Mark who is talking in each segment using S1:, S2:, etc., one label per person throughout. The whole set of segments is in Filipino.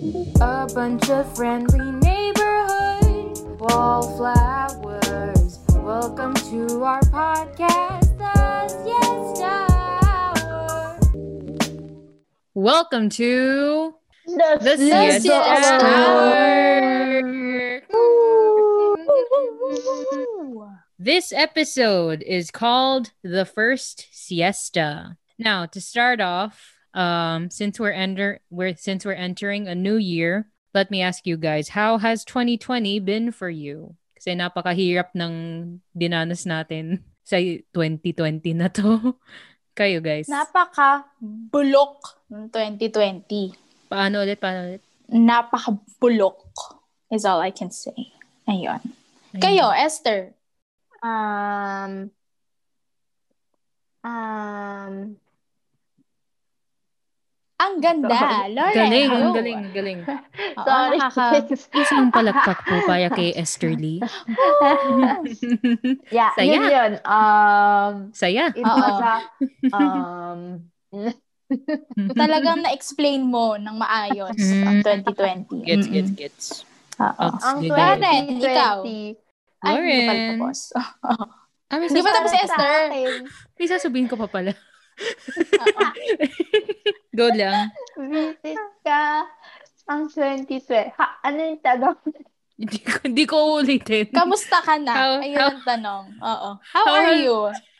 S1: A bunch of friendly neighborhood wallflowers. Welcome to our podcast, The Siesta Hour.
S2: Welcome to
S3: The,
S2: the
S1: Siesta
S2: Siesta
S1: Hour.
S2: Hour. This episode is called The First Siesta. Now, to start off, um, since we're enter we're since we're entering a new year, let me ask you guys, how has 2020 been for you? Kasi napakahirap ng dinanas natin sa 2020 na to. Kayo guys.
S3: Napaka-bulok ng 2020.
S2: paano ulit? Paano ulit?
S3: Napaka-bulok is all I can say. Ayun. Kayo, Esther.
S4: Um, um,
S3: Ang ganda. Lauren.
S2: Galing, ang galing, galing.
S3: Oo,
S4: sorry.
S3: nakaka-
S2: Isang palakpak po kaya kay Esther Lee.
S4: yeah,
S2: Saya.
S4: yun yun. Um,
S2: Saya.
S4: it
S3: Oo.
S4: was a, um,
S3: Talagang na-explain mo ng maayos
S2: Mm.
S3: ang 2020.
S2: Gets,
S3: Mm-mm.
S2: gets, gets.
S3: Oo.
S2: Ops,
S4: ang
S2: good, good.
S3: Lauren, ikaw.
S4: 2020,
S3: Ay, hindi pa
S2: Lauren.
S3: tapos. Hindi pa tapos si Esther.
S2: may sasabihin ko pa pala. Go lang.
S4: Visit ka ang 2020. Ha, ano yung tanong?
S2: Hindi ko, hindi ko ulitin.
S3: Kamusta ka na?
S2: How-
S3: Ayun
S2: how-
S3: ang tanong. Oo. How,
S2: How
S3: are
S2: has-
S3: you,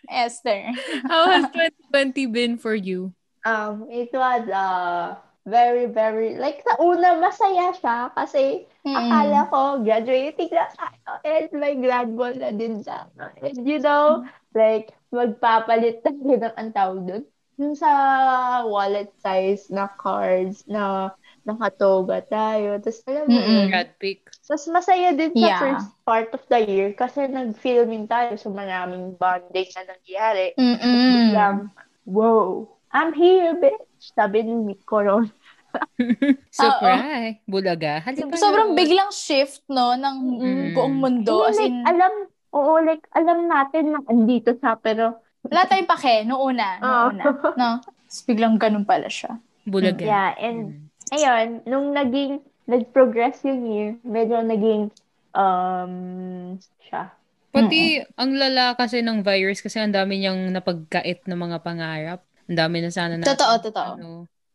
S3: Esther?
S2: How has 2020 been for you?
S4: Um, it was uh, very, very, like sa una masaya siya kasi
S3: Mm.
S4: akala ko graduating na tayo and may grad ball na din siya. And you know, like magpapalit tayo ng ang tawag doon. Yung sa wallet size na cards na nakatoga tayo. Tapos alam mo
S2: pick.
S4: Tapos masaya din sa
S3: Yeah.
S4: first part of the year kasi nag-filming tayo so maraming bonding na nangyari.
S3: Mm-mm.
S4: Biglang, wow, I'm here, bitch. Sabi ni Coron.
S2: Surprise. Bulaga. Halika
S3: Sobrang
S2: na.
S3: biglang shift, no, ng
S2: Mm.
S3: buong mundo. As
S4: like,
S3: in,
S4: alam, oo, like, alam natin na andito siya, pero,
S3: wala tayong pake, noong una. Noong
S4: Oo.
S3: una. No? Tapos biglang ganun pala siya.
S2: Bulaga.
S4: yeah, and, ayun, nung naging, nag-progress yung year, medyo naging, um, siya.
S2: Pati ang lala kasi ng virus kasi ang dami niyang napagkait na mga pangarap. Ang dami na sana natin.
S3: Totoo, totoo.
S2: Ano.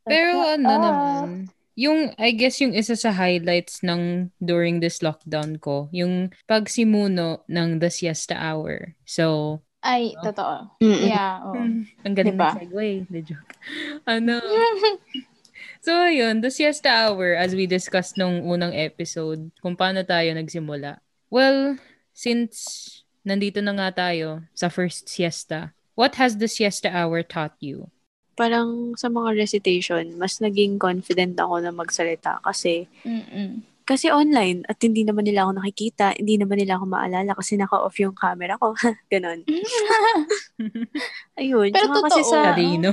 S2: Pero ano
S4: Ah.
S2: naman, yung I guess yung isa sa highlights ng during this lockdown ko, yung pagsimuno ng The Siesta Hour. So,
S3: Ay,
S2: Oh.
S3: totoo.
S4: Mm-mm.
S3: Yeah, oo.
S2: ang galing
S3: Diba?
S2: ng segue. The joke. Ano? so, ayun, The Siesta Hour, as we discussed nung unang episode, kung paano tayo nagsimula. Well, since nandito na nga tayo sa first siesta, what has The Siesta Hour taught you?
S5: Parang sa mga recitation, mas naging confident ako na magsalita kasi
S3: Mm-mm.
S5: kasi online at hindi naman nila ako nakikita, hindi naman nila ako maalala kasi naka-off yung camera ko. Ganon. Ayun.
S3: Pero
S5: Tsaka kasi
S3: totoo.
S5: sa,
S2: Kadino.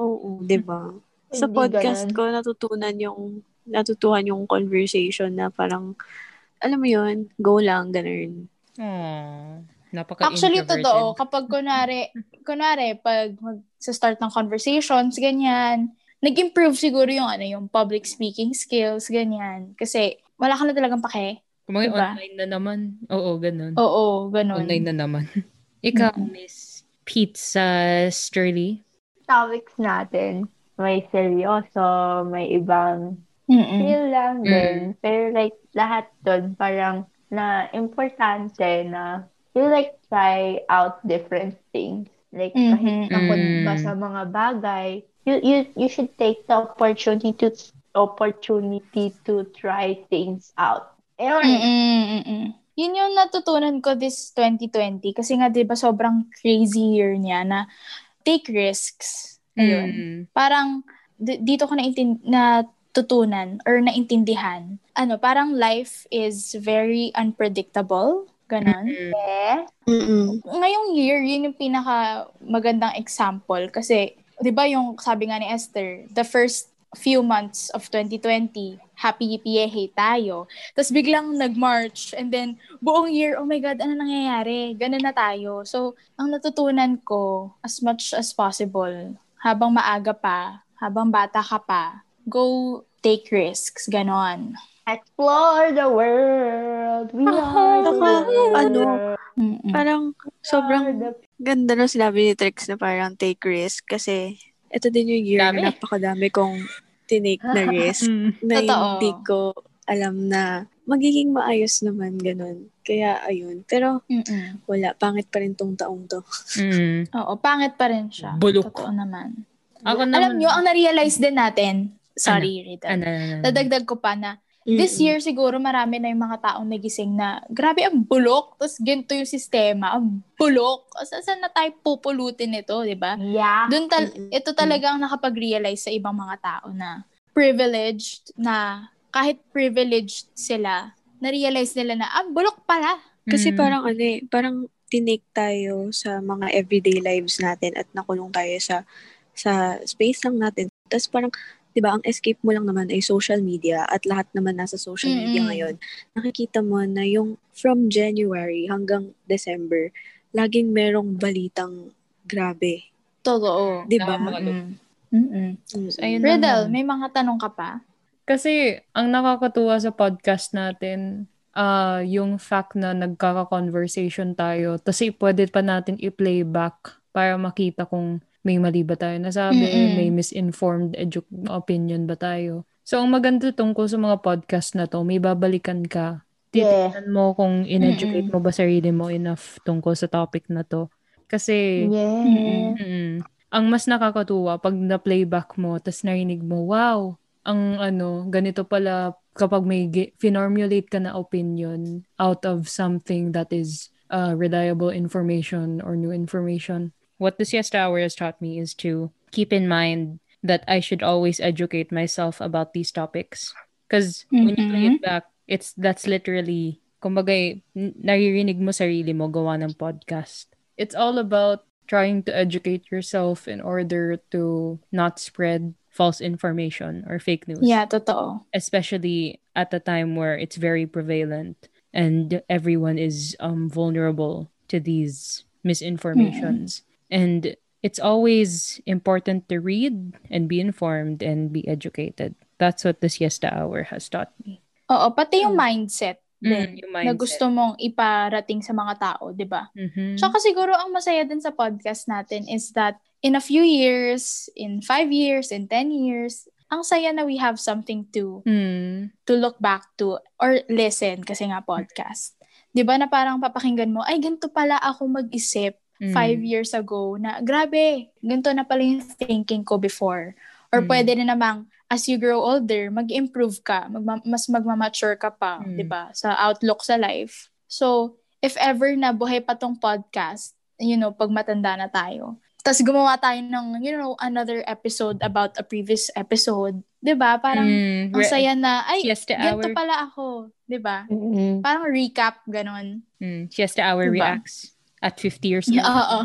S5: oo, di ba? Sa podcast
S4: ganun.
S5: ko, natutunan yung, natutuhan yung conversation na parang, alam mo yun, go lang, ganun.
S2: Aww. Napaka
S3: Actually, totoo. Kapag kunwari, kunwari, pag mag, sa start ng conversations, ganyan, nag-improve siguro yung ano, yung public speaking skills, ganyan. Kasi, wala ka na talagang pake.
S2: Kung mga
S3: Diba?
S2: online na naman. Oo, ganun.
S3: Oo, ganun.
S2: Online na naman. Ikaw,
S3: Mm-mm.
S2: Miss Pizza Sturley.
S4: Topics natin, may seryoso, may ibang
S3: Mm-mm.
S4: feel lang din. Pero like, lahat doon parang na importante na you like try out different things. Like,
S3: Mhm.
S4: kahit takot ka
S2: Mm.
S4: sa mga bagay, you, you, you should take the opportunity to opportunity to try things out. Ayun.
S3: Yun yung natutunan ko this 2020 kasi nga 'di ba sobrang crazy year niya na take risks. Ayun.
S2: Mm.
S3: Parang d- dito ko na natutunan or naintindihan. Ano, parang life is very unpredictable. Ganon.
S4: Eh,
S5: Mm-mm.
S3: Ngayong year, yun yung pinaka magandang example kasi 'di ba yung sabi nga ni Esther, the first few months of 2020, happy yippee tayo. Tapos biglang nag-March and then buong year, oh my God, ano nangyayari? Ganun na tayo. So, ang natutunan ko, as much as possible, habang maaga pa, habang bata ka pa, go take risks, ganon.
S4: Explore the world. We are the world.
S5: ano,
S3: Mm-mm.
S5: Parang sobrang ganda na sinabi ni Trix na parang take risk kasi ito din yung year
S2: Dami.
S5: na napakadami kong tinake na risk
S2: Mm.
S5: na
S3: Totoo.
S5: hindi ko alam na magiging maayos naman ganun. Kaya ayun. Pero
S3: Mm-mm.
S5: wala, pangit pa rin tong taong to.
S2: Mm.
S3: Oo, pangit pa rin siya.
S2: Bulok.
S3: Totoo naman.
S2: Ako naman,
S3: Alam nyo, ang na-realize din natin, sorry, Rita.
S2: Ano, ano, ano.
S3: Dadagdag ko pa na, this
S5: Mm-mm.
S3: year siguro marami na yung mga taong nagising na, grabe ang bulok, tapos ganito yung sistema, ang bulok. Sa saan na tayo pupulutin ito, di ba?
S4: Yeah.
S3: Doon tal-
S5: Mm-mm.
S3: ito talagang nakapag-realize sa ibang mga tao na privileged na kahit privileged sila, na-realize nila na, ah, bulok pala.
S5: Kasi
S2: Mm.
S5: parang ano eh, parang tinake tayo sa mga everyday lives natin at nakulong tayo sa sa space lang natin. Tapos parang, di ba, ang escape mo lang naman ay social media at lahat naman nasa social media
S3: Mm-mm.
S5: ngayon. Nakikita mo na yung from January hanggang December, laging merong balitang grabe.
S3: Totoo.
S5: Di ba?
S3: Mm. Mm-mm.
S5: Mm.
S3: Riddle,
S2: naman.
S3: may mga tanong ka pa?
S2: Kasi ang nakakatuwa sa podcast natin, ah yung fact na nagkaka-conversation tayo, kasi pwede pa natin i-play back para makita kung may mali ba tayo nasabi,
S3: Mm-mm.
S2: may misinformed edu- opinion ba tayo. So, ang maganda tungkol sa mga podcast na to, may babalikan ka.
S4: Yeah.
S2: Titignan mo kung in-educate mo ba sarili mo enough tungkol sa topic na to. Kasi,
S4: Yeah.
S2: Mm. Ang mas nakakatuwa pag na-playback mo, tas narinig mo, wow, ang ano, ganito pala kapag may gi- finormulate ka na opinion out of something that is uh, reliable information or new information. What the siesta hour has taught me is to keep in mind that I should always educate myself about these topics. Because when you play it back, it's that's literally, kumbaga, naririnig mo sarili mo gawa ng podcast. It's all about trying to educate yourself in order to not spread false information or fake news.
S3: Yeah, totoo.
S2: Especially at a time where it's very prevalent and everyone is um, vulnerable to these misinformations. And it's always important to read and be informed and be educated. That's what the siesta hour has taught me.
S3: Oo, pati yung mindset
S2: Mm,
S3: din
S2: yung
S3: na
S2: mindset.
S3: gusto mong iparating sa mga tao, di ba?
S2: Mhm.
S3: Tsaka siguro ang masaya din sa podcast natin is that in a few years, in five years, in 10 years, ang saya na we have something to
S2: Mm.
S3: to look back to or listen kasi nga podcast. 'Di ba na parang papakinggan mo, ay ganito pala ako mag-isip
S2: Mm.
S3: five years ago na grabe, ganito na pala yung thinking ko before. Or
S2: Mm.
S3: pwede na namang as you grow older, mag-improve ka, magma- mas magma-mature ka pa,
S2: Mm.
S3: 'di ba? Sa outlook sa life. So, if ever na buhay pa tong podcast, you know, pag matanda na tayo, tapos gumawa tayo ng, you know, another episode about a previous episode, 'di ba? Parang
S2: Mm.
S3: ang saya na, ay, ganito
S2: hour.
S3: pala ako, 'di ba?
S4: Mm-mm.
S3: Parang recap ganon.
S2: Mm. Siesta hour
S3: Diba?
S2: reacts at 50 years
S3: Yeah,
S2: old.
S3: oo.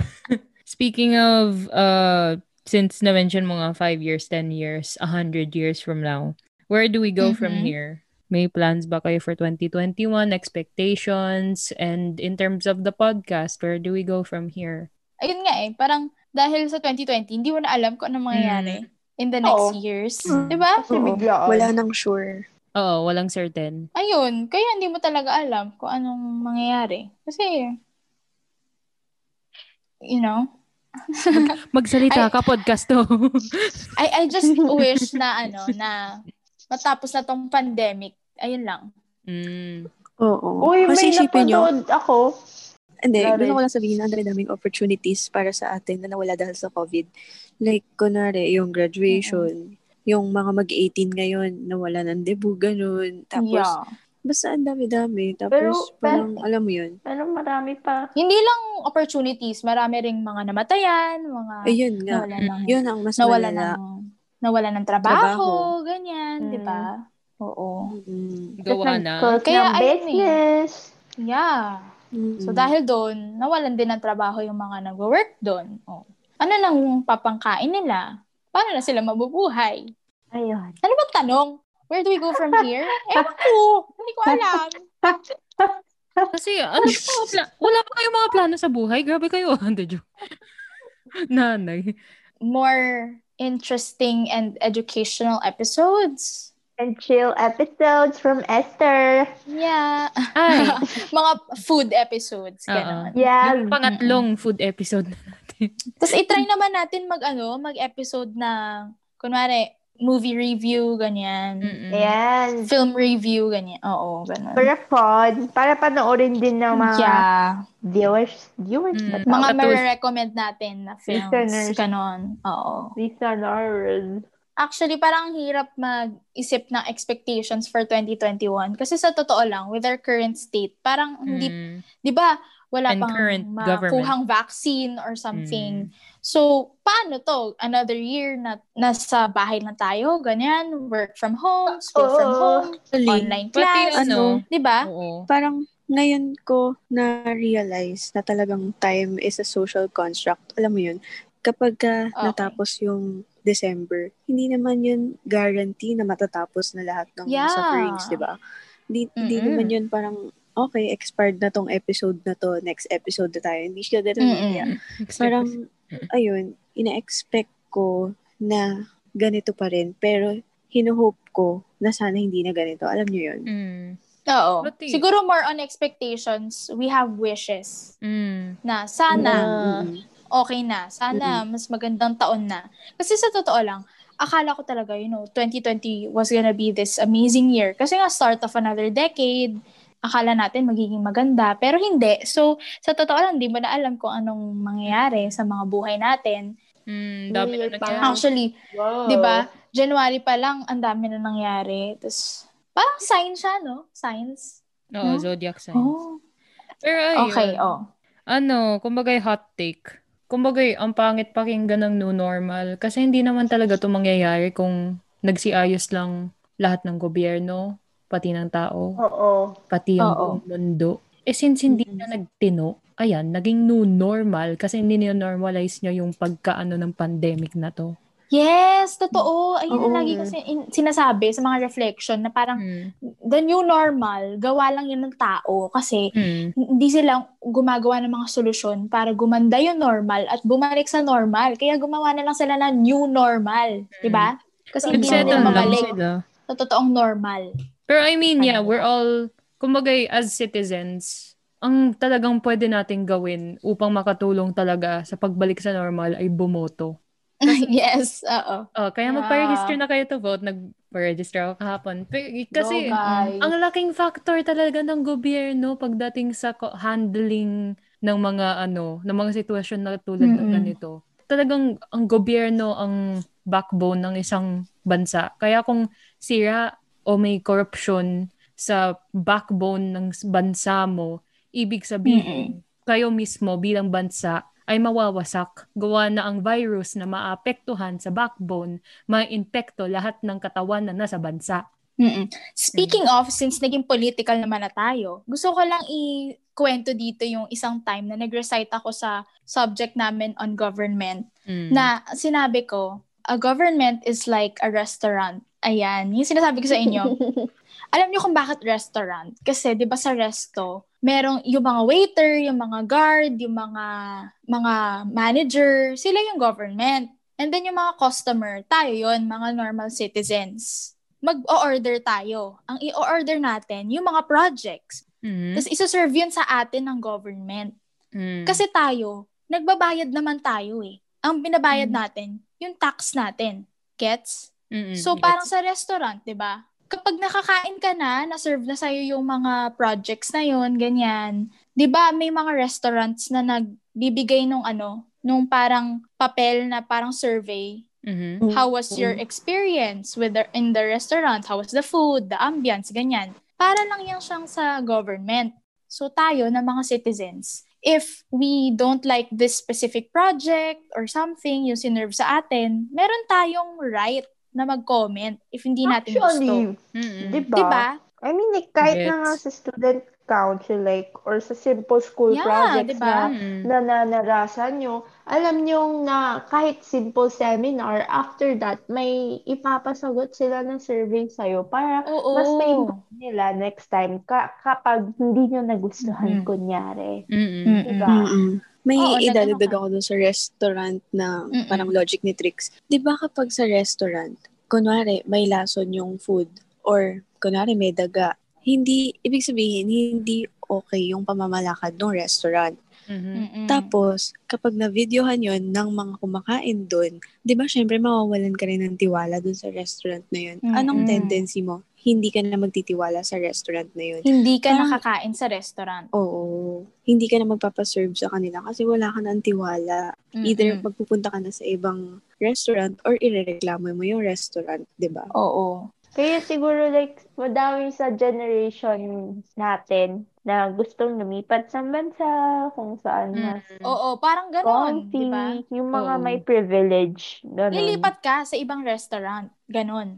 S2: Speaking of, uh, since na-mention mo nga 5 years, 10 years, 100 years from now, where do we go from
S3: Mhm.
S2: here? May plans ba kayo for 2021? Expectations? And in terms of the podcast, where do we go from here?
S3: Ayun nga eh, parang dahil sa 2020, hindi mo na alam kung ano mangyayari in the next
S4: Oo.
S3: years.
S5: Mm.
S3: 'Di ba?
S4: Kasi biglaan.
S5: Wala nang sure.
S2: Oo, walang certain.
S3: Ayun, kaya hindi mo talaga alam kung anong mangyayari. Kasi, you know,
S2: Magsalita
S3: Ay-
S2: ka, podcast to.
S3: I, I just wish na ano, na matapos na tong pandemic. Ayun lang.
S2: mm.
S5: Oo.
S4: Uy,
S5: Kasi
S4: may
S5: nyo,
S4: napanood ako.
S5: Hindi,
S4: Sorry.
S5: gusto ko lang sabihin, ang dami-daming opportunities para sa atin na nawala dahil sa COVID. Like, kunwari, yung graduation, yung mga mag-18 ngayon, nawala ng debut, ganun. Tapos,
S3: yeah.
S5: Basta ang dami-dami. Tapos,
S4: Pero-
S5: parang, alam mo yun.
S4: Pero marami pa.
S3: Hindi lang opportunities, marami ring mga namatayan, mga
S5: Ayun nga.
S3: nawala ng,
S5: Yun ang mas
S3: nawala
S5: malala.
S3: ng, nawala ng trabaho,
S5: Trabaho.
S3: ganyan,
S4: Mm.
S3: di ba? Oo.
S5: Mm.
S2: Gawa na.
S3: Kaya
S4: ng
S3: ayun eh.
S4: business.
S3: Yeah.
S5: Mm-mm.
S3: So dahil doon, nawalan din ng trabaho yung mga nagwo-work doon. Oh. Ano nang papangkain nila? Paano na sila mabubuhay?
S4: Ayun.
S3: Ano ba tanong? Where do we go from here? Ewan ko. Hindi ko alam.
S2: Kasi, ano yung mga pla- wala pa kayong mga plano sa buhay? Grabe kayo. Hindi, joke. Nanay.
S3: More interesting and educational episodes.
S4: And chill episodes from Esther.
S3: Yeah.
S2: Ay.
S3: mga food episodes. Ganon.
S4: Yeah.
S2: Yung pangatlong food episode na natin.
S3: Tapos itry naman natin mag ano, mag-episode na kunwari movie review ganyan.
S2: Mm-mm.
S4: Ayan.
S3: Film review ganyan. Oo, ganun.
S4: Para fun. Para panoorin din ng mga
S3: yeah.
S4: viewers. Viewers
S2: Mm.
S3: Mga marirecommend natin na films.
S4: Listeners.
S3: Ganon. Oo.
S4: Listeners.
S3: Actually, parang ang hirap mag-isip ng expectations for 2021. Kasi sa totoo lang, with our current state, parang hindi,
S2: Mm.
S3: di ba, wala
S2: And
S3: pang makuhang vaccine or
S2: Mm.
S3: So, paano to? Another year na nasa bahay lang tayo, ganyan, work from home, school from
S4: Oo.
S3: home,
S5: Actually,
S3: online
S2: Pati
S3: class,
S2: ano,
S3: di ba?
S2: oo.
S5: parang ngayon ko na-realize na talagang time is a social construct. Alam mo yun, kapag ka
S3: Okay.
S5: natapos yung December, hindi naman yun guarantee na matatapos na lahat ng
S3: Yeah.
S5: sufferings, di ba? Hindi, hindi naman yun parang, okay, expired na tong episode na to, next episode na tayo. Hindi siya ganun. Yeah. Parang, ayun, ina-expect ko na ganito pa rin, pero hinuhope ko na sana hindi na ganito. Alam niyo yun?
S2: Mm.
S3: Oo.
S2: Pati-
S3: Siguro more on expectations, we have wishes
S2: Mm.
S3: na sana
S5: Mm-mm.
S3: okay na. Sana mas magandang taon na. Kasi sa totoo lang, akala ko talaga, you know, 2020 was gonna be this amazing year. Kasi nga, start of another decade, akala natin magiging maganda, pero hindi. So, sa totoo lang, di mo na alam kung anong mangyayari sa mga buhay natin.
S2: Mm, dami
S4: New
S2: na nangyari.
S3: Actually,
S4: Wow.
S3: di ba, January pa lang, ang dami na nangyari. Tapos, parang sign siya, no? Science.
S2: Oo,
S3: Hmm?
S2: zodiac sign.
S3: Oh.
S2: Pero ayun,
S3: Okay, oh.
S2: ano, kumbagay hot take. Kumbagay, ang pangit pakinggan ng new normal. Kasi hindi naman talaga ito mangyayari kung nagsiayos lang lahat ng gobyerno, pati ng tao,
S4: Oo.
S2: pati yung
S3: Oo.
S2: buong mundo. Eh since hindi na nagtino, ayan, naging new normal kasi hindi normalize niya yung pagkaano ng pandemic na to.
S3: Yes, totoo. Ayun
S5: Oo.
S3: ang lagi ko sin- sinasabi sa mga reflection na parang
S2: Mm.
S3: the new normal, gawa lang yun ng tao kasi
S2: Mm.
S3: hindi sila gumagawa ng mga solusyon para gumanda yung normal at bumalik sa normal. Kaya gumawa na lang sila ng new normal. di ba? Kasi hindi na
S2: Nagsettle
S3: nila
S2: lang
S3: mabalik
S2: sila.
S3: sa totoong normal.
S2: Pero I mean, yeah,
S3: Ano?
S2: we're all, kumbagay, as citizens, ang talagang pwede nating gawin upang makatulong talaga sa pagbalik sa normal ay bumoto.
S3: yes, oo.
S2: Oh, kaya
S3: Yeah.
S2: magpa-register na kayo to vote. Nag-register ako kahapon. Pe- Kasi,
S4: Go,
S2: ang laking factor talaga ng gobyerno pagdating sa handling ng mga ano, ng mga sitwasyon na tulad ng
S3: Mm-mm.
S2: ganito. Talagang ang gobyerno ang backbone ng isang bansa. Kaya kung sira o may corruption sa backbone ng bansa mo, ibig sabihin, kayo mismo bilang bansa ay mawawasak. Gawa na ang virus na maapektuhan sa backbone, ma-infecto lahat ng katawan na nasa bansa.
S3: Mm-mm. Speaking of, since naging political naman na tayo, gusto ko lang i-kwento dito yung isang time na nag-recite ako sa subject namin on government
S2: Mm.
S3: na sinabi ko, a government is like a restaurant. Ayan, yung sinasabi ko sa inyo. Alam niyo kung bakit restaurant? Kasi 'di ba sa resto, merong yung mga waiter, yung mga guard, yung mga mga manager, sila yung government. And then yung mga customer, tayo yon mga normal citizens. Mag-o-order tayo. Ang i-order natin, yung mga projects.
S2: Mm.
S3: Tapos isa-serve yun sa atin ng government.
S2: Mm.
S3: Kasi tayo, nagbabayad naman tayo eh. Ang binabayad
S2: Mm.
S3: natin, yung tax natin. Gets?
S2: Mm-mm.
S3: So, parang sa restaurant, di ba? Kapag nakakain ka na, na-serve na sa'yo yung mga projects na yon ganyan. Di ba, may mga restaurants na nagbibigay nung ano, nung parang papel na parang survey.
S2: Mhm.
S3: How was your experience with the, in the restaurant? How was the food, the ambience, ganyan. Para lang yan siyang sa government. So, tayo na mga citizens, if we don't like this specific project or something, yung sinerve sa atin, meron tayong right na mag-comment if hindi natin gusto.
S4: Actually,
S2: Mm-mm.
S4: diba?
S3: Diba?
S4: I mean, like, kahit na nga sa student council, like, or sa simple school
S3: Yeah,
S4: projects
S3: diba?
S4: na
S2: Mm.
S4: na nanarasan nyo, alam nyo na kahit simple seminar, after that, may ipapasagot sila ng survey sa'yo para
S3: Oo.
S4: mas may nila next time ka- kapag hindi nyo nagustuhan,
S3: Mm.
S4: kunyari.
S2: Mm-mm.
S4: Diba?
S5: Mm-mm. May
S3: Oo,
S5: idadagdag ako dun sa restaurant na
S3: Mm-mm.
S5: parang logic ni Trix. Di ba kapag sa restaurant, kunwari may lason yung food or kunwari may daga, hindi, ibig sabihin, hindi okay yung pamamalakad ng restaurant.
S2: Mhm.
S3: Mm-mm.
S5: Tapos, kapag na-videohan yon ng mga kumakain doon, di ba syempre mawawalan ka rin ng tiwala doon sa restaurant na yun. Anong
S3: Mm-mm.
S5: tendency mo? Hindi ka na magtitiwala sa restaurant na yun.
S3: hindi ka
S5: Parang-
S3: nakakain sa restaurant.
S5: Oo. Hindi ka na magpapaserve sa kanila kasi wala ka ng tiwala. Either
S3: Mm-mm.
S5: magpupunta ka na sa ibang restaurant or irereklamo mo yung restaurant, di ba?
S3: Oo.
S4: Kaya siguro like madami sa generation natin na gustong lumipat sa bansa kung saan mas
S2: Mm.
S3: Oo, parang ganon,
S4: comfy,
S3: di ba?
S4: yung mga
S2: Oo.
S4: may privilege. Ganun.
S3: Lilipat ka sa ibang restaurant. Ganon.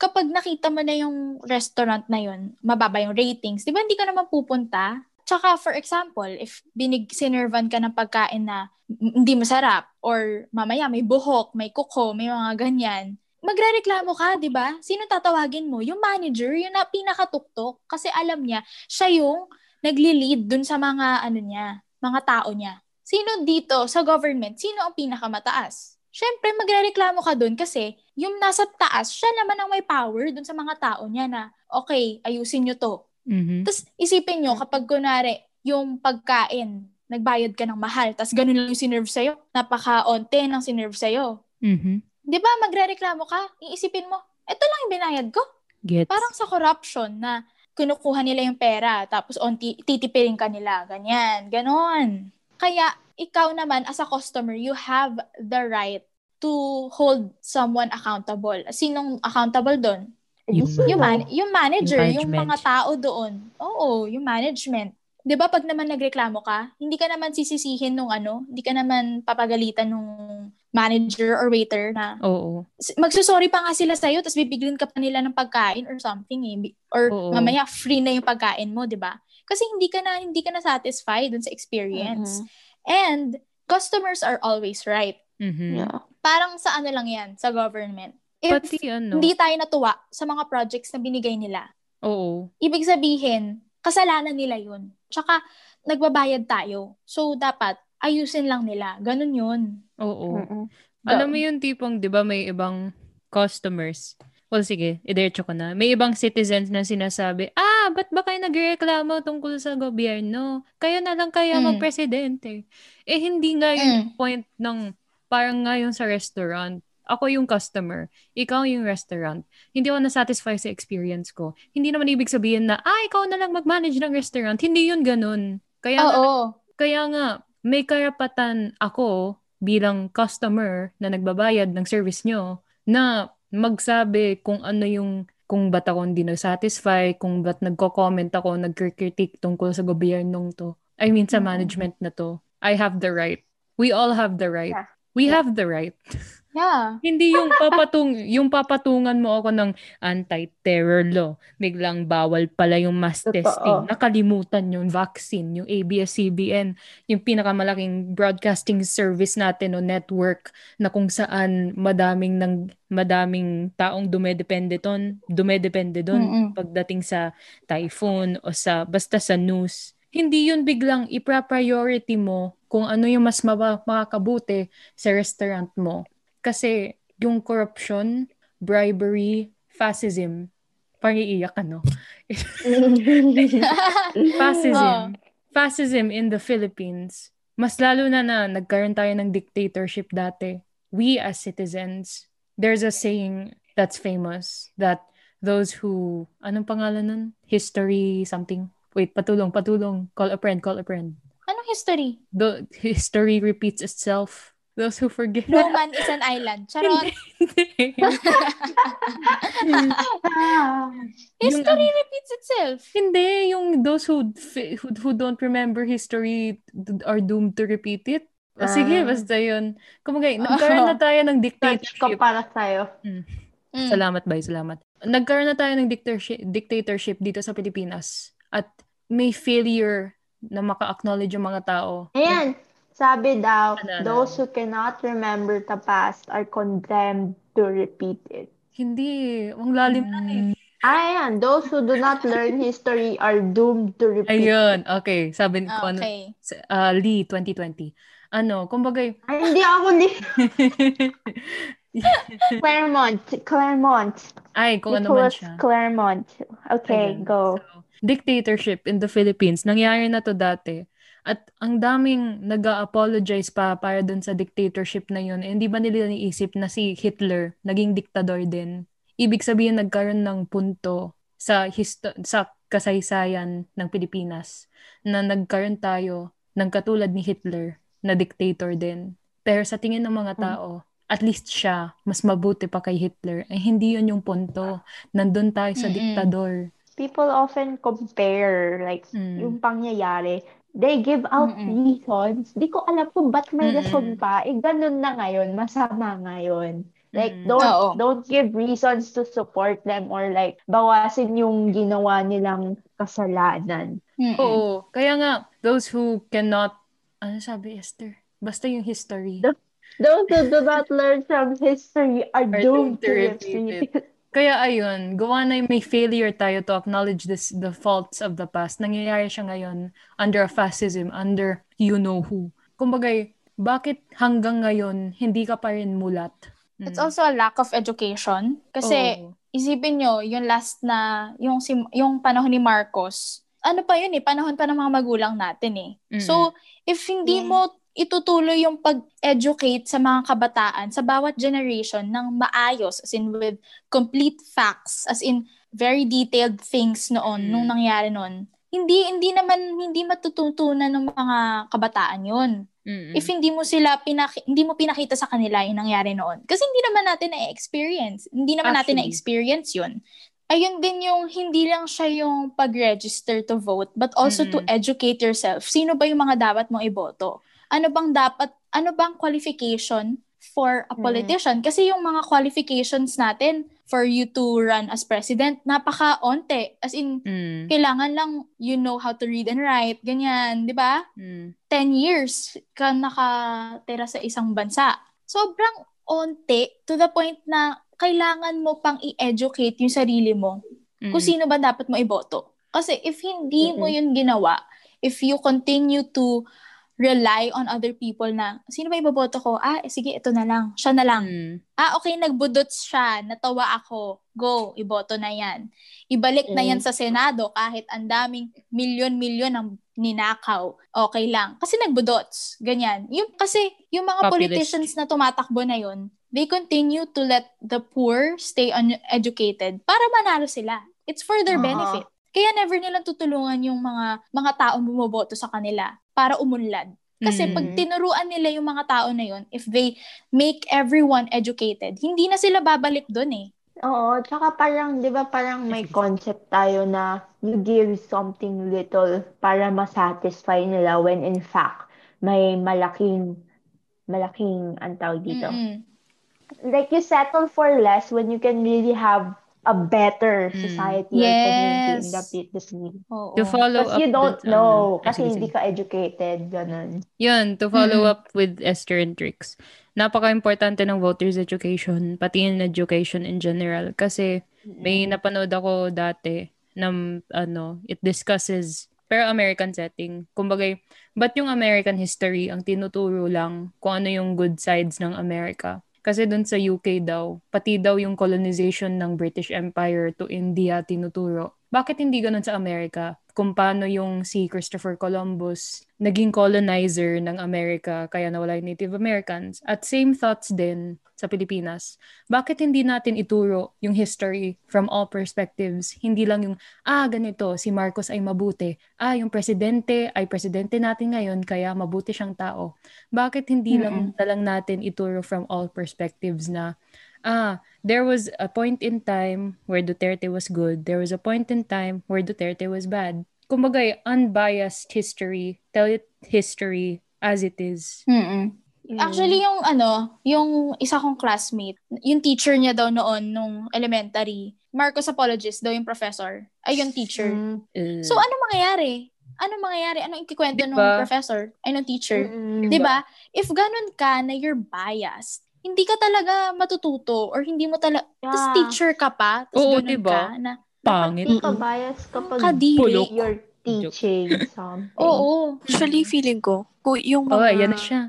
S3: Kapag nakita mo na yung restaurant na yun, mababa yung ratings, di ba hindi ka naman pupunta? Tsaka, for example, if binig sinervan ka ng pagkain na hindi masarap or mamaya may buhok, may kuko, may mga ganyan, magrereklamo ka, di ba? Sino tatawagin mo? Yung manager, yung na pinakatuktok. Kasi alam niya, siya yung nagli-lead dun sa mga, ano niya, mga tao niya. Sino dito sa government, sino ang pinakamataas? Siyempre, magrereklamo ka dun kasi yung nasa taas, siya naman ang may power dun sa mga tao niya na, okay, ayusin nyo to.
S2: Mhm.
S3: Tapos isipin nyo, kapag kunwari, yung pagkain, nagbayad ka ng mahal, tapos ganun lang yung sinerve sa'yo, napaka-onte ng sinerve sa'yo.
S2: Mhm.
S3: Di ba, magre-reklamo ka, iisipin mo, eto lang yung binayad ko.
S2: Gets.
S3: Parang sa corruption na kinukuha nila yung pera, tapos onti, titipirin ka nila, ganyan, ganon. Kaya, ikaw naman, as a customer, you have the right to hold someone accountable. Sinong accountable doon?
S2: Yung-
S3: Yung, man, yung manager,
S2: Yung
S3: mga tao doon. Oo, yung management. 'Di ba pag naman nagreklamo ka, hindi ka naman sisisihin nung ano, hindi ka naman papagalitan nung manager or waiter na
S2: Oo.
S3: magsusorry pa nga sila sa'yo tapos bibigyan ka pa nila ng pagkain or something eh. Or
S2: Oo.
S3: mamaya free na yung pagkain mo, 'di ba? Kasi hindi ka na hindi ka na satisfied dun sa experience. And customers are always right.
S2: Mhm.
S4: Yeah.
S3: Parang sa ano lang 'yan, sa government. If
S2: Pati ano.
S3: hindi tayo natuwa sa mga projects na binigay nila,
S2: Oo.
S3: ibig sabihin, kasalanan nila yun. Tsaka, nagbabayad tayo. So, dapat, ayusin lang nila. Ganun yun.
S2: Oo.
S4: Mm-mm.
S2: Alam mo yung tipong, di ba, may ibang customers. Well, sige, idiretso ko na. May ibang citizens na sinasabi, ah, ba't ba kayo nagreklamo tungkol sa gobyerno? Kayo na lang kaya
S3: Mm.
S2: magpresidente. Eh, hindi nga yun yung point ng, parang nga yung sa restaurant. Ako yung customer, ikaw yung restaurant. Hindi ako na-satisfy sa experience ko. Hindi naman ibig sabihin na, ah, ikaw na lang mag-manage ng restaurant. Hindi yun ganun. Kaya nga,
S3: Oo.
S2: kaya nga, may karapatan ako bilang customer na nagbabayad ng service nyo na magsabi kung ano yung kung ba't ako hindi na-satisfy, kung ba't nagko-comment ako, nagkritik tungkol sa gobyernong to. I mean, sa
S3: Mm.
S2: management na to. I have the right. We all have the right.
S4: Yeah.
S2: We
S4: Yeah.
S2: have the right.
S3: Yeah.
S2: Hindi yung papatung yung papatungan mo ako ng anti-terror law. Biglang bawal pala yung mass
S4: Totoo.
S2: testing. Nakalimutan yung vaccine, yung ABS-CBN, yung pinakamalaking broadcasting service natin o network na kung saan madaming ng madaming taong dumedepende ton, dumedepende doon pagdating sa typhoon o sa basta sa news. Hindi yun biglang ipra-priority mo kung ano yung mas maba- makakabuti sa restaurant mo. Kasi yung corruption, bribery, fascism, parang iiyak ka, no? Fascism. Fascism in the Philippines. Mas lalo na na nagkaroon tayo ng dictatorship dati. We as citizens, there's a saying that's famous that those who, anong pangalan nun? History something. Wait, patulong, patulong. Call a friend, call a friend.
S3: Anong history?
S2: The history repeats itself. Those who forget.
S3: No man is an island. Charot. History repeats itself.
S2: Hindi, yung those who, who who don't remember history are doomed to repeat it. O sige,
S4: Ah.
S2: basta yun. Kumagay, nagkaroon na tayo ng
S4: Search ko
S2: dictatorship.
S4: para sa'yo.
S3: Mm.
S2: Salamat, bye, salamat. Nagkaroon na tayo ng dictatorship, dictatorship dito sa Pilipinas. At may failure na maka-acknowledge yung mga tao.
S4: Ayan. Sabi daw,
S2: Ano, ano?
S4: those who cannot remember the past are condemned to repeat it.
S2: Hindi, ang lalim na eh.
S4: Ayan, those who do not learn history are doomed to repeat.
S2: Ayun, okay. Sabi ko ano,
S3: Okay.
S2: sa- ah, Lee 2020. Ano, kumbaga,
S4: Ay, hindi ako ni Claremont. Claremont.
S2: ay, kung ano man
S4: Nicholas
S2: siya.
S4: Claremont. Okay,
S2: Ayun.
S4: go.
S2: So, dictatorship in the Philippines. Nangyari na to dati. At ang daming nag apologize pa para dun sa dictatorship na yun. Eh, Hindi ba nila niisip na si Hitler naging diktador din? Ibig sabihin nagkaroon ng punto sa histo- sa kasaysayan ng Pilipinas na nagkaroon tayo ng katulad ni Hitler na dictator din. Pero sa tingin ng mga tao, at least siya, mas mabuti pa kay Hitler. Ay hindi yun yung punto. Nandun tayo sa
S3: Mm-mm.
S2: diktador.
S4: People often compare, like,
S2: Mm.
S4: yung pangyayari. They give out
S3: Mm-mm.
S4: reasons. Di ko alam kung ba't may
S2: Mm-mm.
S4: rason pa. Eh, ganun na ngayon. Masama ngayon. Like, don't,
S3: Oo.
S4: don't give reasons to support them or like, bawasin yung ginawa nilang kasalanan.
S3: Mm-mm.
S2: Oo. Kaya nga, those who cannot, ano sabi Esther? Basta yung history.
S4: The- Those who do not learn from history are
S2: Are
S4: doomed
S2: doomed
S4: to
S2: repeat
S4: repeat.
S2: Kaya ayun, gawa na yung may failure tayo to acknowledge this the faults of the past. Nangyayari siya ngayon under a fascism, under you know who. Kumbaga, bakit hanggang ngayon hindi ka pa rin mulat?
S3: It's
S2: Mm.
S3: also a lack of education. Kasi,
S2: Oo.
S3: isipin nyo, yung last na, yung, si, yung panahon ni Marcos, ano pa yun eh, panahon pa ng mga magulang natin eh.
S2: Mm-mm.
S3: So, if hindi
S4: Yeah.
S3: mo itutuloy yung pag-educate sa mga kabataan sa bawat generation ng maayos, as in with complete facts, as in very detailed things noon,
S2: Mm.
S3: nung nangyari noon, hindi hindi naman hindi matututunan ng mga kabataan yun.
S2: Mm-mm.
S3: If hindi mo sila pinaki- hindi mo pinakita sa kanila yung nangyari noon. Kasi hindi naman natin na-experience. Hindi naman natin
S2: Actually.
S3: na-experience yun. Ayun din yung hindi lang siya yung pag-register to vote but also to
S2: Mm-mm.
S3: educate yourself. Sino ba yung mga dapat mong iboto? Ano bang dapat ano bang qualification for a
S4: Mm.
S3: politician? Kasi yung mga qualifications natin for you to run as president, napaka-onte. As in,
S2: Mm.
S3: kailangan lang you know how to read and write, ganyan, di ba?
S2: Mm.
S3: 10 years ka nakatira sa isang bansa. Sobrang onte to the point na kailangan mo pang i-educate yung sarili mo
S2: Mm.
S3: kung sino ba dapat mo iboto. Kasi if hindi mo
S4: Mm-mm.
S3: yun ginawa, if you continue to rely on other people na, sino ba iboboto ko? Ah, eh, sige, ito na lang. Siya na lang.
S2: Mm.
S3: Ah, okay, nagbudots siya. Natawa ako. Go, iboto na yan. Ibalik na
S4: Mm.
S3: yan sa Senado kahit ang daming milyon-milyon ang ninakaw. Okay lang. Kasi nagbudots. Ganyan. Yung, kasi yung mga
S2: Populist.
S3: politicians na tumatakbo na yun, they continue to let the poor stay uneducated para manalo sila. It's for their
S4: Oo.
S3: benefit. Kaya never nilang tutulungan yung mga mga taong bumoboto sa kanila para umunlad. Kasi
S2: Mm.
S3: pag tinuruan nila yung mga tao na yun, if they make everyone educated, hindi na sila babalik doon eh.
S4: Oo, tsaka parang, di ba parang may concept tayo na you give something little para masatisfy nila when in fact, may malaking, malaking, ang tawag dito.
S3: Mm-mm.
S4: Like you settle for less when you can really have a better
S2: Mm.
S4: society or community in the
S3: Yes.
S4: Philippines.
S3: Oo.
S2: To follow
S4: Because
S2: up
S4: you don't
S2: dun sa-
S4: know,
S2: ano.
S4: kasi hindi ka educated, ganun.
S2: Yun, to follow
S3: Mm-mm.
S2: up with Esther and Trix. Napaka-importante ng voters education, pati yung education in general. Kasi may napanood ako dati ng ano, it discusses pero American setting. Kumbaga, ba't yung American history ang tinuturo lang kung ano yung good sides ng America? Kasi dun sa UK daw, pati daw yung colonization ng British Empire to India tinuturo. Bakit hindi ganun sa Amerika? Kung paano yung si Christopher Columbus naging colonizer ng Amerika kaya nawala yung Native Americans. At same thoughts din sa Pilipinas. Bakit hindi natin ituro yung history from all perspectives? Hindi lang yung, ah, ganito, si Marcos ay mabuti. Ah, yung presidente ay presidente natin ngayon kaya mabuti siyang tao. Bakit hindi lang na lang natin ituro from all perspectives na, ah, there was a point in time where Duterte was good. There was a point in time where Duterte was bad. Kumbaga, unbiased history, tell it history as it is.
S3: Mm-mm. Actually, yung ano, yung isa kong classmate, yung teacher niya daw noon nung elementary, Marcos Apologist daw yung professor, ay yung teacher.
S4: Mm.
S2: Uh,
S3: So, ano mangyayari? Ano mangyayari? Anong ikikwento
S2: Diba?
S3: ng professor? Ay, ng teacher?
S4: Mm-mm.
S3: 'Di ba? If ganun ka na you're biased, hindi ka talaga matututo or hindi mo talaga,
S4: Yeah.
S3: tas teacher ka pa, tas
S2: Oo,
S3: ganun
S2: diba?
S3: ka na,
S2: Pangit.
S4: Dapat ka bias kapag
S3: Kadiri.
S2: Pulok.
S4: you're teaching something.
S3: Oo.
S5: Actually, feeling ko, kung yung mga
S2: yan na siya.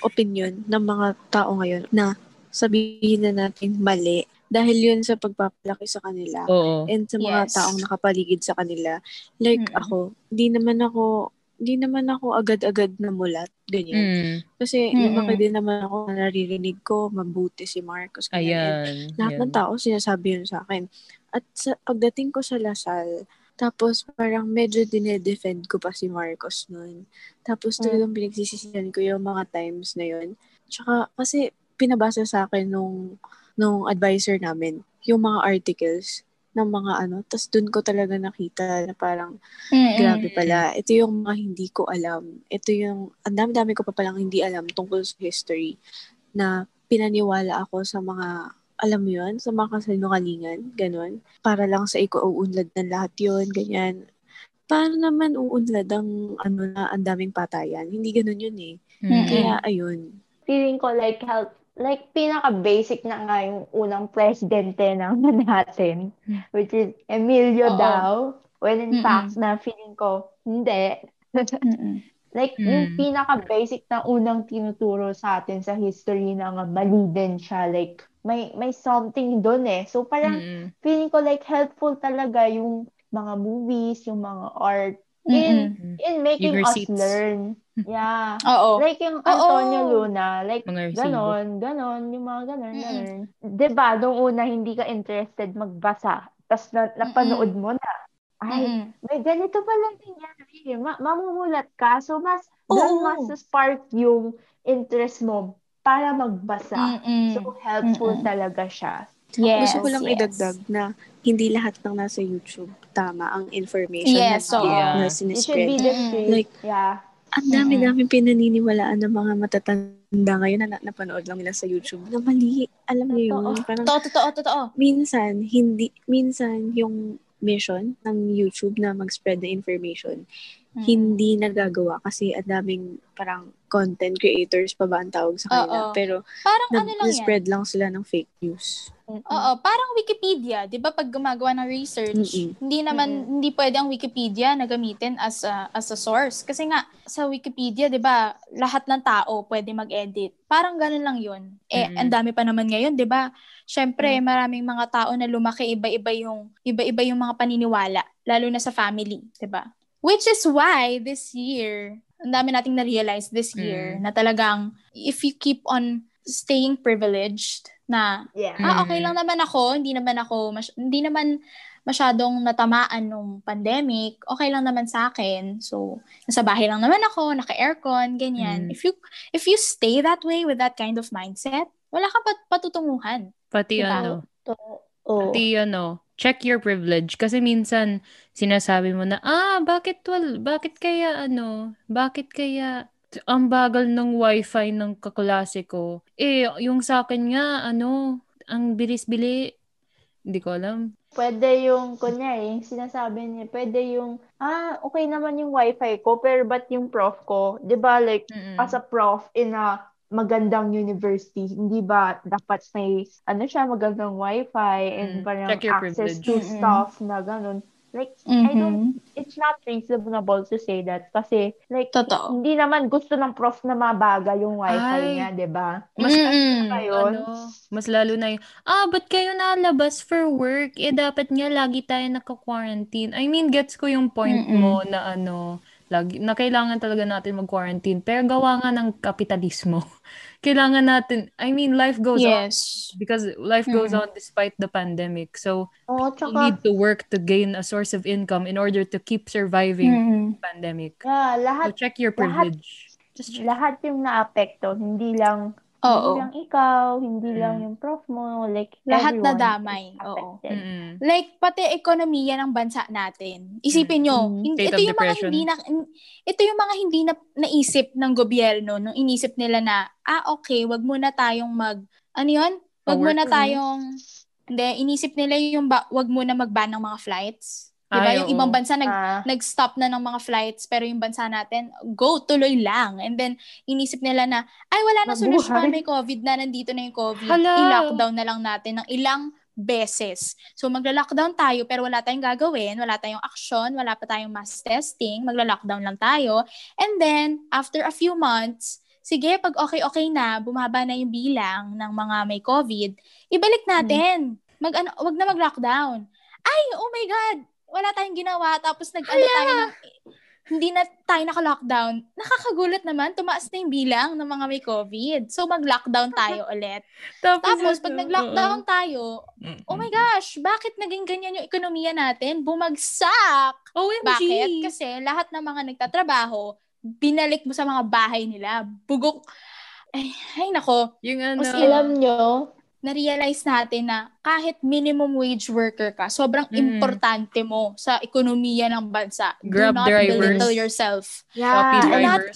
S5: opinion ng mga tao ngayon na sabihin na natin mali dahil yun sa pagpapalaki sa kanila
S2: Oo.
S5: and sa mga
S3: Yes.
S5: taong nakapaligid sa kanila. Like
S3: Mm-mm.
S5: ako, di naman ako di naman ako agad-agad na mulat, ganyan.
S2: Mm.
S5: Kasi
S3: Mm-mm.
S5: lumaki din naman ako na naririnig ko, mabuti si Marcos. ganyan.
S2: Ayan.
S5: lahat ng
S2: Yan.
S5: tao sinasabi yun sa akin. At sa pagdating ko sa Lasal, tapos parang medyo dinedefend ko pa si Marcos noon. Tapos
S4: Mm.
S5: talagang pinagsisisihan ko yung mga times na yun. Tsaka kasi pinabasa sa akin nung, nung advisor namin, yung mga articles ng mga ano. Tapos dun ko talaga nakita na parang
S3: Mm-mm.
S5: grabe pala. Ito yung mga hindi ko alam. Ito yung, ang dami-dami ko pa palang hindi alam tungkol sa history na pinaniwala ako sa mga, alam mo yun, sa mga kasinungalingan, ganun. Para lang sa iko-uunlad ng lahat yun, ganyan. Para naman uunlad ang, ano na, ang daming patayan. Hindi ganun yun eh.
S2: Mm.
S5: Kaya, ayun.
S4: Feeling ko like help like pinaka-basic na nga yung unang presidente ng natin, which is Emilio
S3: Oo.
S4: Dao. When in
S3: Mm-mm.
S4: fact, na feeling ko, hindi. Like,
S2: Mm.
S4: yung pinaka-basic na unang tinuturo sa atin sa history na nga mali din siya. Like, may may something doon eh. So, parang
S2: Mm-mm.
S4: feeling ko like helpful talaga yung mga movies, yung mga art,
S3: Mm-mm.
S4: in in making
S2: Yung
S4: us
S2: receipts.
S4: learn. Yeah.
S3: Oo.
S4: Like yung Antonio
S3: Oo.
S4: Luna, like
S2: Mga
S4: ganon, ganon, yung mga ganon,
S3: Mm-mm.
S4: ganon. 'Di ba, nung una hindi ka interested magbasa, tapos na, napanood mo na. Ay,
S3: Mm-mm.
S4: may ganito pala nangyari. Ma- mamumulat ka. So, mas,
S3: Oo.
S4: doon mas spark yung interest mo para magbasa.
S3: Mm-mm.
S4: So, helpful
S3: Mm-mm.
S4: talaga siya.
S3: Yes,
S5: Gusto ko lang
S3: yes.
S5: idagdag na hindi lahat ng nasa YouTube tama ang information
S3: Yes,
S5: na,
S3: oo.
S5: na
S2: Yeah.
S4: It should be the truth.
S5: Like,
S4: yeah.
S5: Ang dami-dami pinaniniwalaan ng mga matatanda ngayon na na- napanood lang nila sa YouTube na mali. Alam niyo yun,
S4: Totoo.
S5: parang
S3: Totoo, totoo, totoo.
S5: minsan, hindi, minsan yung mission ng YouTube na mag-spread the information,
S3: Mm.
S5: hindi nagagawa kasi ang daming parang content creators pa ba ang tawag sa kanila.
S3: Oo.
S5: Pero
S3: Parang ano lang yan.
S5: nag-spread lang sila ng fake news.
S3: Oo, parang Wikipedia, 'di ba? Pag gumagawa ng research,
S5: Mm-mm.
S3: hindi naman hindi pwede ang Wikipedia na gamitin as a, as a source kasi nga sa Wikipedia, 'di ba, lahat ng tao pwede mag-edit. Parang ganun lang 'yun. Eh
S2: Mm-mm.
S3: ang dami pa naman ngayon, 'di ba? Syempre,
S4: Mm.
S3: maraming mga tao na lumaki iba-iba yung iba-iba yung mga paniniwala, lalo na sa family, 'di ba? Which is why this year, ang dami nating na-realize this year
S2: Mm.
S3: na talagang if you keep on staying privileged na
S4: Yeah.
S3: ah,
S2: Mm.
S3: okay lang naman ako, hindi naman ako, mas- hindi naman masyadong natamaan nung pandemic, okay lang naman sa akin. So, nasa bahay lang naman ako, naka-aircon, ganyan.
S2: Mm.
S3: If you if you stay that way with that kind of mindset, wala ka pat patutunguhan.
S2: Pati
S3: Diba?
S2: ano,
S4: Oo.
S2: pati ano, check your privilege. Kasi minsan, sinasabi mo na, ah, bakit wal, bakit kaya ano, bakit kaya ang bagal ng wifi ng kaklase ko. Eh, yung sa akin nga, ano, ang bilis-bili. Hindi ko alam.
S4: Pwede yung, kunyari, yung sinasabi niya, pwede yung, ah, okay naman yung wifi ko, pero ba't yung prof ko? Di ba, like,
S2: Mm-mm.
S4: as a prof in a magandang university, hindi ba dapat may, ano siya, magandang wifi and
S2: Mm,
S4: parang
S2: check your
S4: access
S2: privilege.
S4: to
S3: Mm-mm.
S4: stuff na ganun. Like, I don't, it's not reasonable to say that kasi, like,
S3: Totoo.
S4: hindi naman gusto ng prof na mabaga yung wifi
S2: Ay.
S4: niya, di ba?
S2: Mas
S3: Mm-mm.
S4: Ayun.
S2: ano, mas lalo na yung, ah, ba't kayo nalabas for work? Eh, dapat nga lagi tayo naka-quarantine. I mean, gets ko yung point
S3: Mm-mm.
S2: mo na ano, lagi, na kailangan talaga natin mag-quarantine. Pero gawa nga ng kapitalismo. kailangan natin, I mean, life goes on
S3: Yes.
S2: because life goes
S3: Mm-mm.
S2: on despite the pandemic. So, you
S4: tsaka,
S2: need to work to gain a source of income in order to keep surviving
S3: Mm-mm.
S2: the pandemic.
S4: yeah,
S2: So,
S4: lahat,
S2: check your
S4: lahat-
S2: privilege. Just check.
S4: lahat yung naapekto, hindi lang
S3: Oo.
S4: Hindi lang ikaw, hindi
S2: Mm.
S4: lang yung prof mo, like
S3: Lahat na damay, oo.
S2: Mm-mm.
S3: Like, pati ekonomiya ng bansa natin. Isipin nyo,
S4: Mm.
S3: hin-
S2: State
S3: ito yung mga
S2: depression.
S3: hindi na, ito yung mga hindi na naisip ng gobyerno nung inisip nila na, ah, okay, wag muna tayong mag, ano yun? Wag muna
S2: from
S3: tayong, hindi, inisip nila yung, ba, wag muna mag-ban ng mga flights. Diba?
S2: Ay,
S3: yung
S2: oo.
S3: ibang bansa nag,
S4: Ah,
S3: nag-stop na ng mga flights, pero yung bansa natin, go, tuloy lang. And then, inisip nila na, ay, wala na solusyon, may COVID na, nandito na yung COVID.
S2: Hala.
S3: I-lockdown na lang natin ng ilang beses. So magla-lockdown tayo pero wala tayong gagawin, wala tayong action, wala pa tayong mass testing, magla-lockdown lang tayo. And then, after a few months, sige, pag okay-okay na, bumaba na yung bilang ng mga may COVID, ibalik natin. Mag, ano, wag na mag-lockdown. Ay, oh my God, wala tayong ginawa. Tapos nag-ano tayo ng, hindi na tayo naka-lockdown. Nakakagulat naman, tumaas na yung bilang ng mga may COVID. So, mag-lockdown tayo ulit. Tapos, pag nag-lockdown tayo, oh my gosh, bakit naging ganyan yung ekonomiya natin? Bumagsak!
S2: OMG!
S3: Bakit? Kasi lahat ng mga nagtatrabaho, binalik mo sa mga bahay nila. Bugok. Ay, ay nako.
S2: Yung ano,
S3: Kasi
S4: Alam nyo,
S3: na-realize natin na kahit minimum wage worker ka, sobrang
S2: Mm.
S3: importante mo sa ekonomiya ng bansa.
S2: Grab
S3: Do not
S2: drivers.
S3: belittle yourself.
S4: Yeah.
S3: Do not-.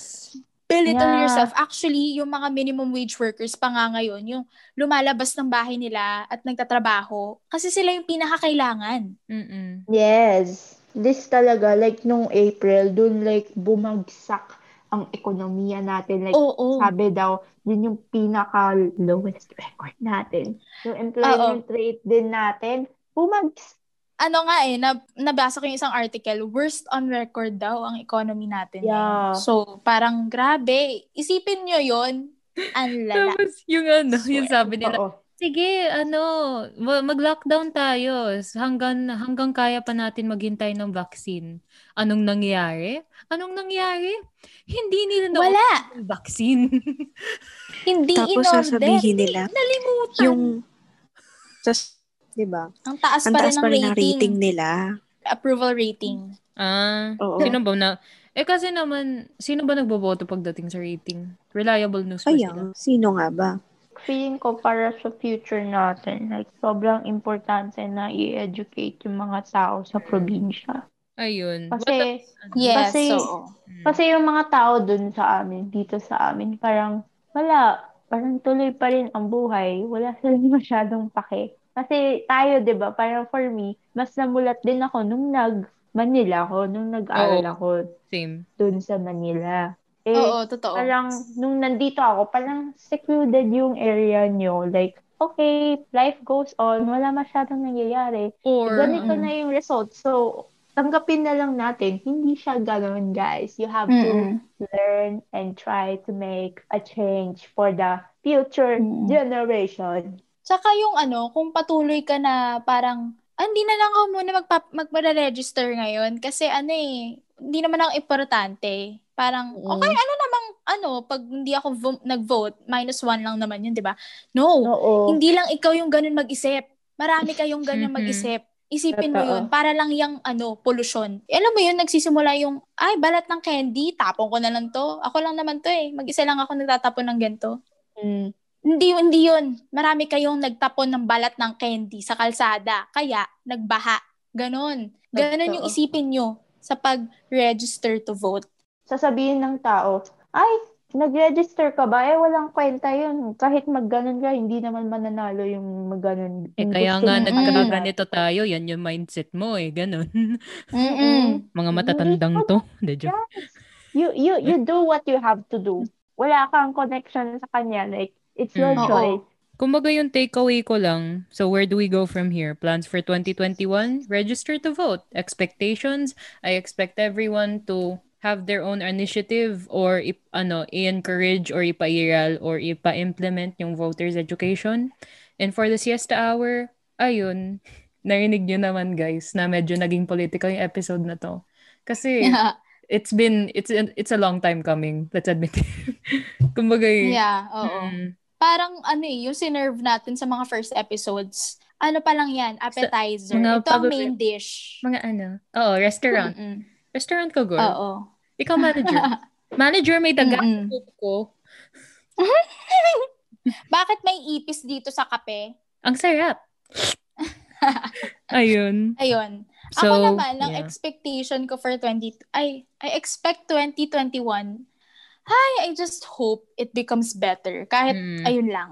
S3: Belittle
S4: Yeah.
S3: yourself. Actually, yung mga minimum wage workers pa nga ngayon, yung lumalabas ng bahay nila at nagtatrabaho, kasi sila yung pinakakailangan.
S2: Mm-mm.
S4: Yes. This talaga, like nung April, dun like bumagsak ang ekonomiya natin. Like,
S3: Oo.
S4: sabi daw, yun yung pinaka-lowest record natin. Yung employment rate din natin, bumagsak.
S3: ano nga eh, nab- nabasa ko yung isang article, worst on record daw ang economy natin.
S4: Yeah.
S3: So, parang grabe. Isipin nyo yon Ang lala.
S2: Tapos yung ano, yung sabi nila,
S4: Oo.
S2: Sige, ano, ma- mag-lockdown tayo hanggang hanggang kaya pa natin maghintay ng vaccine. Anong nangyari? Anong nangyari? Hindi nila na
S3: Wala.
S2: yung vaccine.
S3: Hindi
S5: Tapos
S3: in-order.
S5: sasabihin nila,
S2: Nalimutan.
S5: yung, tas, di ba?
S3: Ang taas
S5: Ang
S3: pa rin
S5: taas pa rin ng
S3: rating.
S5: rating nila.
S3: Approval rating.
S2: Ah,
S5: Oo.
S2: sino ba na? Eh kasi naman, sino ba nagboboto pagdating sa rating? Reliable news ba sila?
S5: Kaya, sino nga ba?
S4: Feeling ko para sa future natin, like, sobrang importante na i-educate yung mga tao sa probinsya.
S2: Ayun.
S4: Kasi,
S3: Yes,
S4: Kasi-
S3: so.
S2: Hmm.
S4: Kasi yung mga tao dun sa amin, dito sa amin, parang wala, parang tuloy pa rin ang buhay. Wala silang masyadong pake. Kasi tayo, di ba, parang for me, mas namulat din ako nung nag-Manila ako, nung nag-aaral
S2: Oo.
S4: ako
S2: Same.
S4: dun sa Manila. Eh,
S3: Oo, totoo.
S4: parang nung nandito ako, parang secluded yung area nyo. Like, okay, life goes on, wala masyadong nangyayari.
S2: Or,
S4: Ganito
S3: mm.
S4: na yung result. So, tanggapin na lang natin, hindi siya ganun, guys. You have to
S3: Mm-mm.
S4: learn and try to make a change for the future
S3: Mm.
S4: generation.
S3: Tsaka yung ano, kung patuloy ka na parang, ah, hindi na lang ako muna magpa- magpa-register ngayon kasi ano eh, hindi naman ako importante. Parang,
S4: Mm.
S3: okay, ano namang, ano, pag hindi ako vo- nag-vote, minus one lang naman yun, di ba? No,
S4: Oo.
S3: hindi lang ikaw yung ganun mag-isip. Marami kayong ganun
S2: Mhm.
S3: mag-isip. Isipin mo
S4: Totoo.
S3: yun, para lang yung ano, pollution. Eh, alam mo yun, nagsisimula yung, ay, balat ng candy, tapon ko na lang to. Ako lang naman to eh. Mag-isa lang ako nagtatapon ng ganito.
S4: Mm.
S3: Hindi, hindi yun. Marami kayong nagtapon ng balat ng candy sa kalsada. Kaya, nagbaha. Ganon. Ganon yung isipin nyo sa pag-register to vote.
S4: Sasabihin ng tao, ay, nag-register ka ba? Eh, walang kwenta yun. Kahit magganon ka, hindi naman mananalo yung magganon.
S2: eh
S4: Yung
S2: kaya nga
S4: mong
S2: nagkaganito tayo, yan yung mindset mo eh.
S3: Mm-mm.
S2: Mga matatandang to. Joke.
S4: You, you, you do what you have to do. Wala kang connection sa kanya. Like, it's your
S2: Mm.
S3: Oo.
S4: choice.
S2: Kumbaga yung takeaway ko lang, so where do we go from here? Plans for 2021? Register to vote. Expectations? I expect everyone to have their own initiative or ip, ano, i-encourage or ipairal or ipa-implement yung voters education. And for the siesta hour, ayun, narinig nyo naman guys na medyo naging political yung episode na to. Kasi
S3: Yeah.
S2: it's been, it's it's a long time coming, let's admit it. Kumbaga,
S3: yeah, oo.
S2: mm,
S3: Parang ano eh, yung sinerve natin sa mga first episodes, ano pa lang yan, appetizer.
S2: mga
S3: Ito ang main dish.
S2: mga ano, oo, restaurant.
S3: Mm-mm.
S2: Restaurant ko, girl.
S3: Oo.
S2: Ikaw manager. manager, may daga
S3: Mm-mm.
S2: ko.
S3: Bakit may ipis dito sa kape?
S2: Ang sarap. Ayun.
S3: Ayun.
S2: So,
S3: Ako naman, ang
S2: yeah.
S3: expectation ko for 20, I, I expect 2021, hi, I just hope it becomes better. Kahit,
S2: Mm.
S3: ayun lang.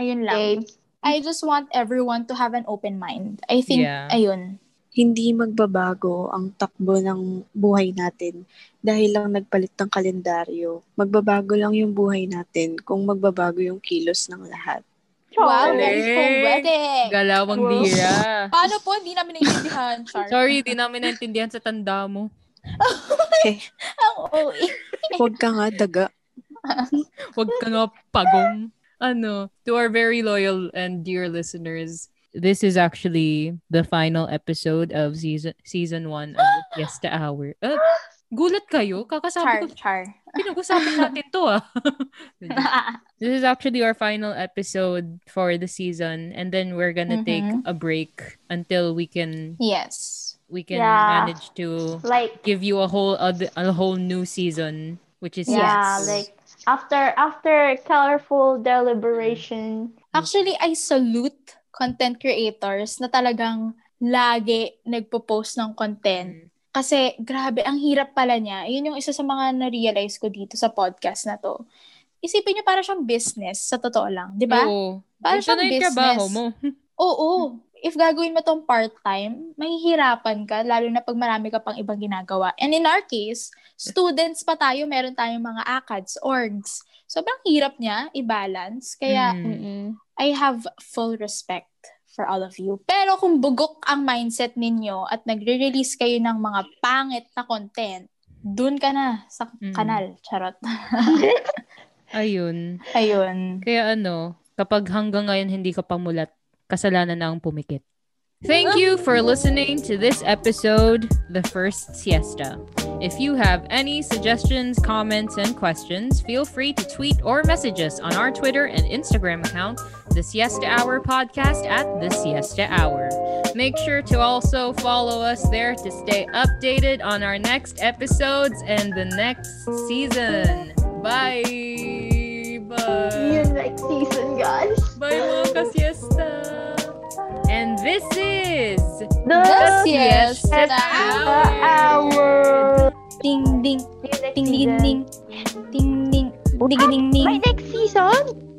S3: Ayun lang.
S4: Okay.
S3: I just want everyone to have an open mind. I think,
S2: Yeah.
S3: ayun.
S5: Hindi magbabago ang takbo ng buhay natin dahil lang nagpalit ng kalendaryo. Magbabago lang yung buhay natin kung magbabago yung kilos ng lahat.
S3: Wow,
S4: Char.
S3: very poetic.
S2: Galawang
S4: Wow.
S2: dira.
S3: Paano po? Hindi namin naiintindihan, Char.
S2: Sorry, di namin naintindihan sa tanda mo.
S3: Ang OA.
S5: Huwag ka nga, daga.
S2: Huwag ka nga pagong. Ano, to our very loyal and dear listeners, this is actually the final episode of season season one of the Fiesta Hour. Uh, gulat kayo?
S3: Char,
S2: Kakasabi ko,
S3: Char.
S2: pinag-usapan natin to ah. this is actually our final episode for the season and then we're gonna take
S3: Mhm.
S2: a break until we can
S3: yes.
S2: we can
S4: Yeah.
S2: manage to
S4: Like,
S2: give you a whole other a whole new season which is
S4: yeah,
S3: Yes.
S4: like, after, after colorful deliberation,
S3: Actually, I salute content creators na talagang lagi nagpo-post ng content. Kasi, grabe, ang hirap pala niya. Yun yung isa sa mga na-realize ko dito sa podcast na to. Isipin niyo para siyang business, sa totoo lang. Di ba?
S2: Oo.
S3: Para
S2: Ito
S3: siyang business.
S2: trabaho mo.
S3: Oo. If gagawin mo tong part-time, mahihirapan ka, lalo na pag marami ka pang ibang ginagawa. And in our case, students pa tayo, meron tayong mga ACADS, orgs. Sobrang hirap niya i-balance. Kaya,
S2: Mm.
S3: I have full respect for all of you. Pero kung bugok ang mindset ninyo at nagre-release kayo ng mga pangit na content, dun ka na sa
S2: Mm.
S3: kanal. Charot.
S2: Ayun.
S3: Ayun.
S2: Kaya ano, kapag hanggang ngayon hindi ka pamulat, kasalanan na ang pumikit. Thank you for listening to this episode, The First Siesta. If you have any suggestions, comments, and questions, feel free to tweet or message us on our Twitter and Instagram account, The Siesta Hour Podcast at The Siesta Hour. Make sure to also follow us there to stay updated on our next episodes and the next season. Bye! Bye!
S4: yun like season, guys.
S2: Bye mga ka-siesta! This is
S4: The,
S3: The Siesta
S4: Siesta Hour.
S3: Ding ding ding ding ding ding ding ding ding ding
S4: May next season?